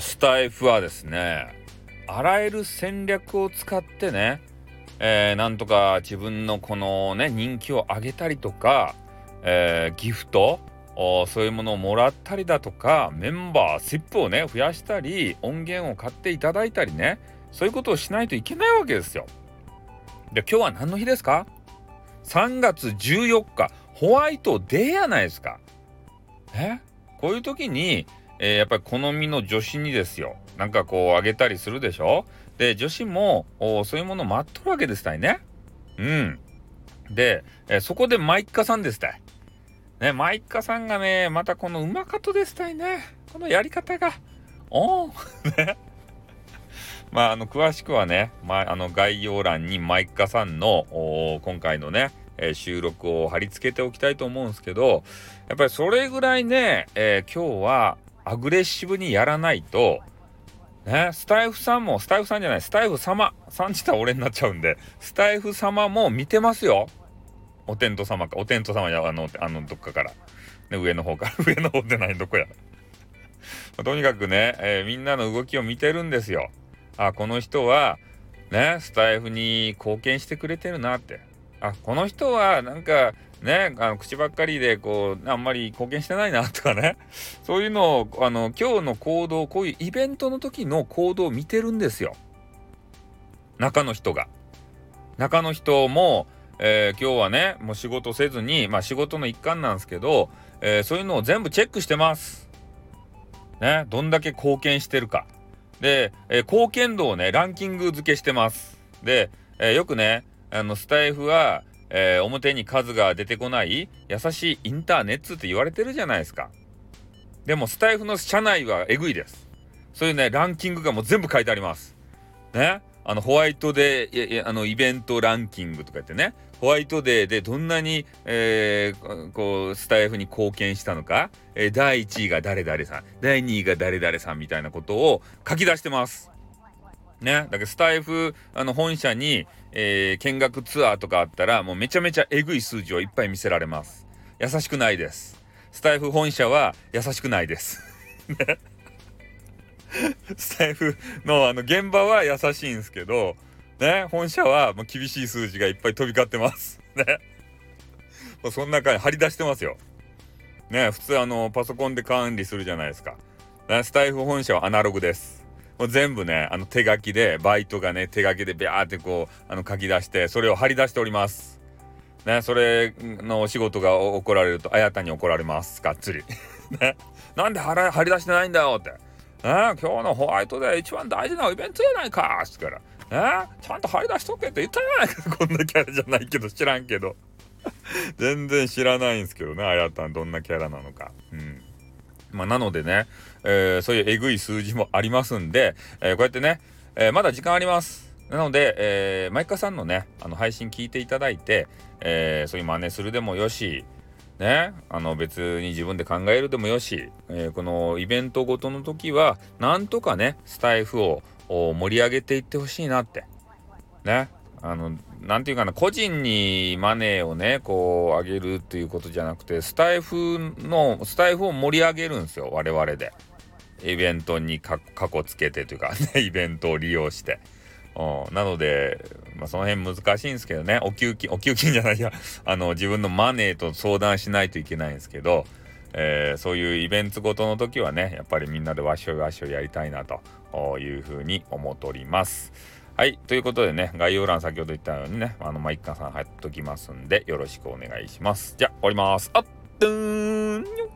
スタイフはですねあらゆる戦略を使ってね、えー、なんとか自分のこのね人気を上げたりとか、えー、ギフトそういうものをもらったりだとかメンバーシップをね増やしたり音源を買っていただいたりねそういうことをしないといけないわけですよ。で今日は何の日ですか ?3 月14日ホワイトデーやないですか。え？こういう時に、えー、やっぱり好みの女子にですよなんかこうあげたりするでしょ？で女子もそういうものを待っとるわけですたいね。うん。で、えー、そこでマイッカさんですたい。ね、マイッカさんがね、またこのうまかとですたいね。このやり方が。おー ね。まあ、あの、詳しくはね、まあ、あの、概要欄にマイッカさんの、今回のね、えー、収録を貼り付けておきたいと思うんですけど、やっぱりそれぐらいね、えー、今日はアグレッシブにやらないと、ね、スタイフさんも、スタイフさんじゃない、スタイフ様、さん自体俺になっちゃうんで、スタイフ様も見てますよ。お天道様か、お天道様や、あの、あの、どっかから。ね、上の方から、上の方ってない、どこや。とにかくね、えー、みんなの動きを見てるんですよ。あ、この人は、ね、スタイフに貢献してくれてるなって。あ、この人は、なんか、ね、あの口ばっかりでこうあんまり貢献してないなとかね。そういうのをあの今日の行動こういうイベントの時の行動を見てるんですよ。中の人が。中の人も、えー、今日はねもう仕事せずにまあ仕事の一環なんですけど、えー、そういうのを全部チェックしてます。ねどんだけ貢献してるか。で、えー、貢献度をねランキング付けしてます。で、えよくねあのスタイフはえー、表に数が出てこない優しいインターネットって言われてるじゃないですか。でもスタイフの社内はえぐいです。そういうね、ランキングがもう全部書いてあります。ね？あの、ホワイトデー、あの、イベントランキングとか言ってね、ホワイトデーでどんなに、えー、こう、スタイフに貢献したのか、えー、第1位が誰々さん、第2位が誰々さんみたいなことを書き出してます。ね。だけどスタイフ、あの、本社に、えー、見学ツアーとかあったら、もうめちゃめちゃえぐい数字をいっぱい見せられます。優しくないです。スタイフ本社は優しくないです。ね。スタイフのあの現場は優しいんですけど、ね、本社はもう厳しい数字がいっぱい飛び交ってます。ね。もうそんな感じ張り出してますよ。ね、普通あのパソコンで管理するじゃないですか。ね、スタイフ本社はアナログです。もう全部ね、あの手書きで、バイトがね、手書きでビャーってこう、あの書き出して、それを貼り出しております。ね、それのお仕事が怒られると、あやたに怒られます。がっつり。ね、なんで貼り出してないんだよって。ね、今日のホワイトで一番大事なイベントやないかっつから。ね、ちゃんと貼り出しとけって言ったじゃないか。こんなキャラじゃないけど、知らんけど。全然知らないんですけどね、あやたんどんなキャラなのか。うん。まあ、なのでね、えー、そういうえぐい数字もありますんで、えー、こうやってね、えー、まだ時間あります。なので、えー、マイカさんのね、あの配信聞いていただいて、えー、そういう真似するでもよし、ね、あの別に自分で考えるでもよし、えー、このイベントごとの時は、なんとかね、スタイフを盛り上げていってほしいなって。ね、あの、なんていうかな、個人にマネーをね、こう、上げるっていうことじゃなくて、スタイフの、スタイフを盛り上げるんですよ、我々で。イベントにかこつけてというか、ね、イベントを利用して。うん、なので、まあ、その辺難しいんですけどね、お給金、お給金じゃないや、あの、自分のマネーと相談しないといけないんですけど、えー、そういうイベントごとの時はね、やっぱりみんなでわしょいわしょいやりたいなというふうに思っております。はい。ということでね、概要欄先ほど言ったようにね、あの、まあ、一貫さん入っときますんで、よろしくお願いします。じゃあ、終わります。あっ、どーん